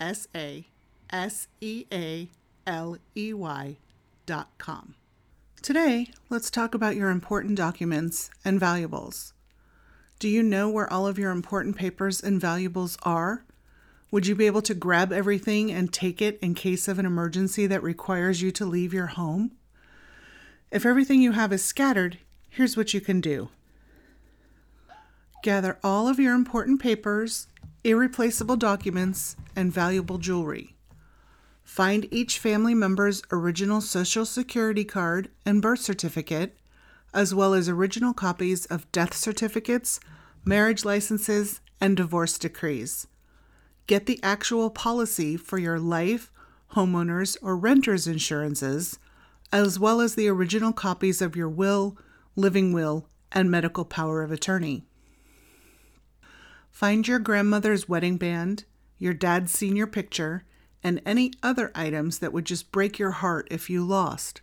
S A S E A L E Y dot com. Today, let's talk about your important documents and valuables. Do you know where all of your important papers and valuables are? Would you be able to grab everything and take it in case of an emergency that requires you to leave your home? If everything you have is scattered, here's what you can do gather all of your important papers, irreplaceable documents, and valuable jewelry. Find each family member's original Social Security card and birth certificate, as well as original copies of death certificates, marriage licenses, and divorce decrees. Get the actual policy for your life, homeowners, or renters insurances, as well as the original copies of your will, living will, and medical power of attorney. Find your grandmother's wedding band, your dad's senior picture, and any other items that would just break your heart if you lost.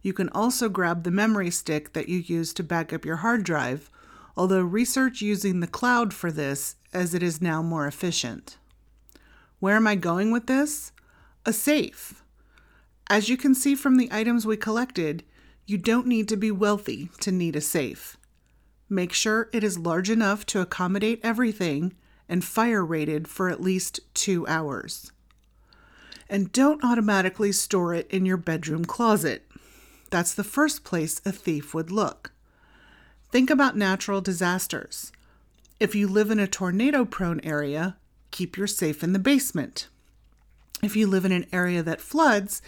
You can also grab the memory stick that you use to back up your hard drive, although research using the cloud for this as it is now more efficient. Where am I going with this? A safe. As you can see from the items we collected, you don't need to be wealthy to need a safe. Make sure it is large enough to accommodate everything and fire rated for at least two hours. And don't automatically store it in your bedroom closet. That's the first place a thief would look. Think about natural disasters. If you live in a tornado prone area, keep your safe in the basement. If you live in an area that floods,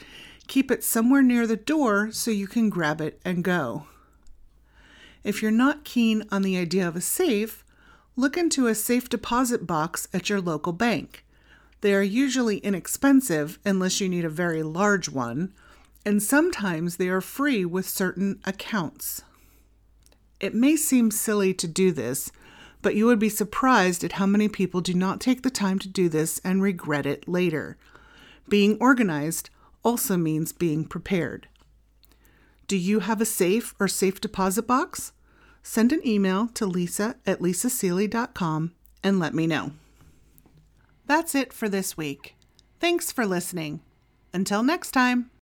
keep it somewhere near the door so you can grab it and go. If you're not keen on the idea of a safe, look into a safe deposit box at your local bank. They are usually inexpensive unless you need a very large one, and sometimes they are free with certain accounts. It may seem silly to do this, but you would be surprised at how many people do not take the time to do this and regret it later. Being organized also means being prepared. Do you have a safe or safe deposit box? Send an email to lisa at lisasealey.com and let me know. That's it for this week. Thanks for listening. Until next time.